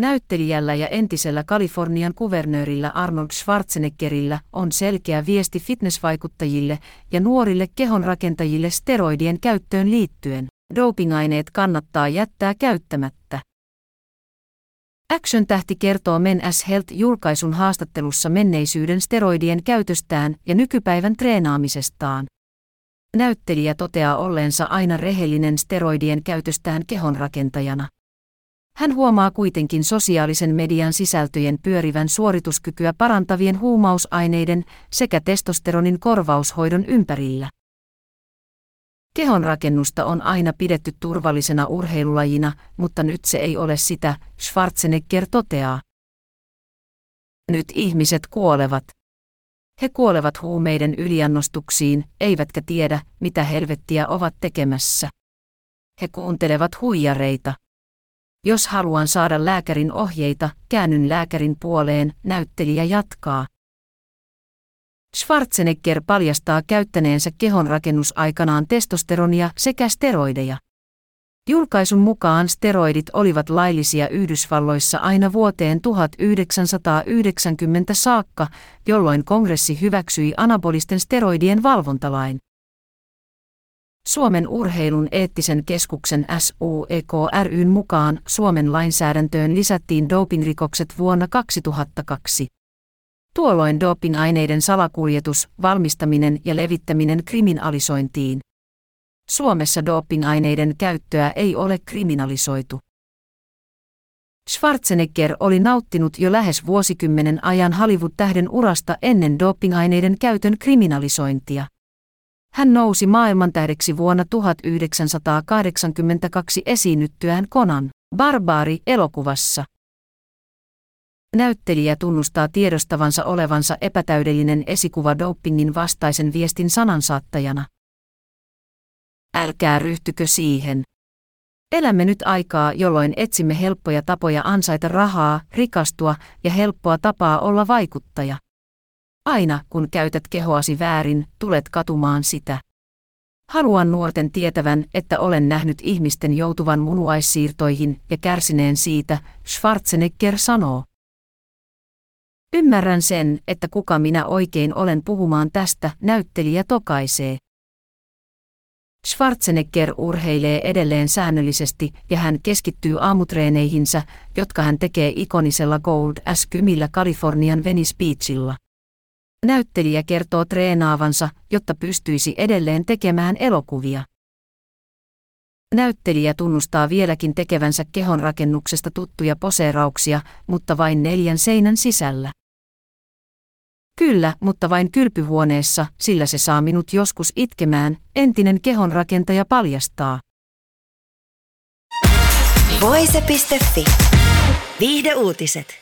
Näyttelijällä ja entisellä Kalifornian kuvernöörillä Arnold Schwarzeneggerillä on selkeä viesti fitnessvaikuttajille ja nuorille kehonrakentajille steroidien käyttöön liittyen. Dopingaineet kannattaa jättää käyttämättä. Action-tähti kertoo Men as Health-julkaisun haastattelussa menneisyyden steroidien käytöstään ja nykypäivän treenaamisestaan. Näyttelijä toteaa olleensa aina rehellinen steroidien käytöstään kehonrakentajana. Hän huomaa kuitenkin sosiaalisen median sisältöjen pyörivän suorituskykyä parantavien huumausaineiden sekä testosteronin korvaushoidon ympärillä. Kehonrakennusta on aina pidetty turvallisena urheilulajina, mutta nyt se ei ole sitä, Schwarzenegger toteaa. Nyt ihmiset kuolevat. He kuolevat huumeiden yliannostuksiin, eivätkä tiedä, mitä helvettiä ovat tekemässä. He kuuntelevat huijareita. Jos haluan saada lääkärin ohjeita, käännyn lääkärin puoleen, näyttelijä jatkaa. Schwarzenegger paljastaa käyttäneensä kehonrakennusaikanaan testosteronia sekä steroideja. Julkaisun mukaan steroidit olivat laillisia Yhdysvalloissa aina vuoteen 1990 saakka, jolloin kongressi hyväksyi anabolisten steroidien valvontalain. Suomen urheilun eettisen keskuksen SUEK ryn mukaan Suomen lainsäädäntöön lisättiin dopingrikokset vuonna 2002. Tuolloin dopingaineiden salakuljetus, valmistaminen ja levittäminen kriminalisointiin. Suomessa dopingaineiden käyttöä ei ole kriminalisoitu. Schwarzenegger oli nauttinut jo lähes vuosikymmenen ajan Hollywood-tähden urasta ennen dopingaineiden käytön kriminalisointia. Hän nousi maailmantähdeksi vuonna 1982 esiinnyttyään Konan Barbaari-elokuvassa. Näyttelijä tunnustaa tiedostavansa olevansa epätäydellinen esikuva dopingin vastaisen viestin sanansaattajana. Älkää ryhtykö siihen. Elämme nyt aikaa, jolloin etsimme helppoja tapoja ansaita rahaa, rikastua ja helppoa tapaa olla vaikuttaja. Aina kun käytät kehoasi väärin, tulet katumaan sitä. Haluan nuorten tietävän, että olen nähnyt ihmisten joutuvan munuaissiirtoihin ja kärsineen siitä, Schwarzenegger sanoo. Ymmärrän sen, että kuka minä oikein olen puhumaan tästä, näyttelijä tokaisee. Schwarzenegger urheilee edelleen säännöllisesti ja hän keskittyy aamutreeneihinsä, jotka hän tekee ikonisella Gold S-kymillä Kalifornian Venice Beachilla. Näyttelijä kertoo treenaavansa, jotta pystyisi edelleen tekemään elokuvia. Näyttelijä tunnustaa vieläkin tekevänsä kehonrakennuksesta tuttuja poseerauksia, mutta vain neljän seinän sisällä. Kyllä, mutta vain kylpyhuoneessa, sillä se saa minut joskus itkemään, entinen kehonrakentaja paljastaa. Voise.fi. Viihde uutiset.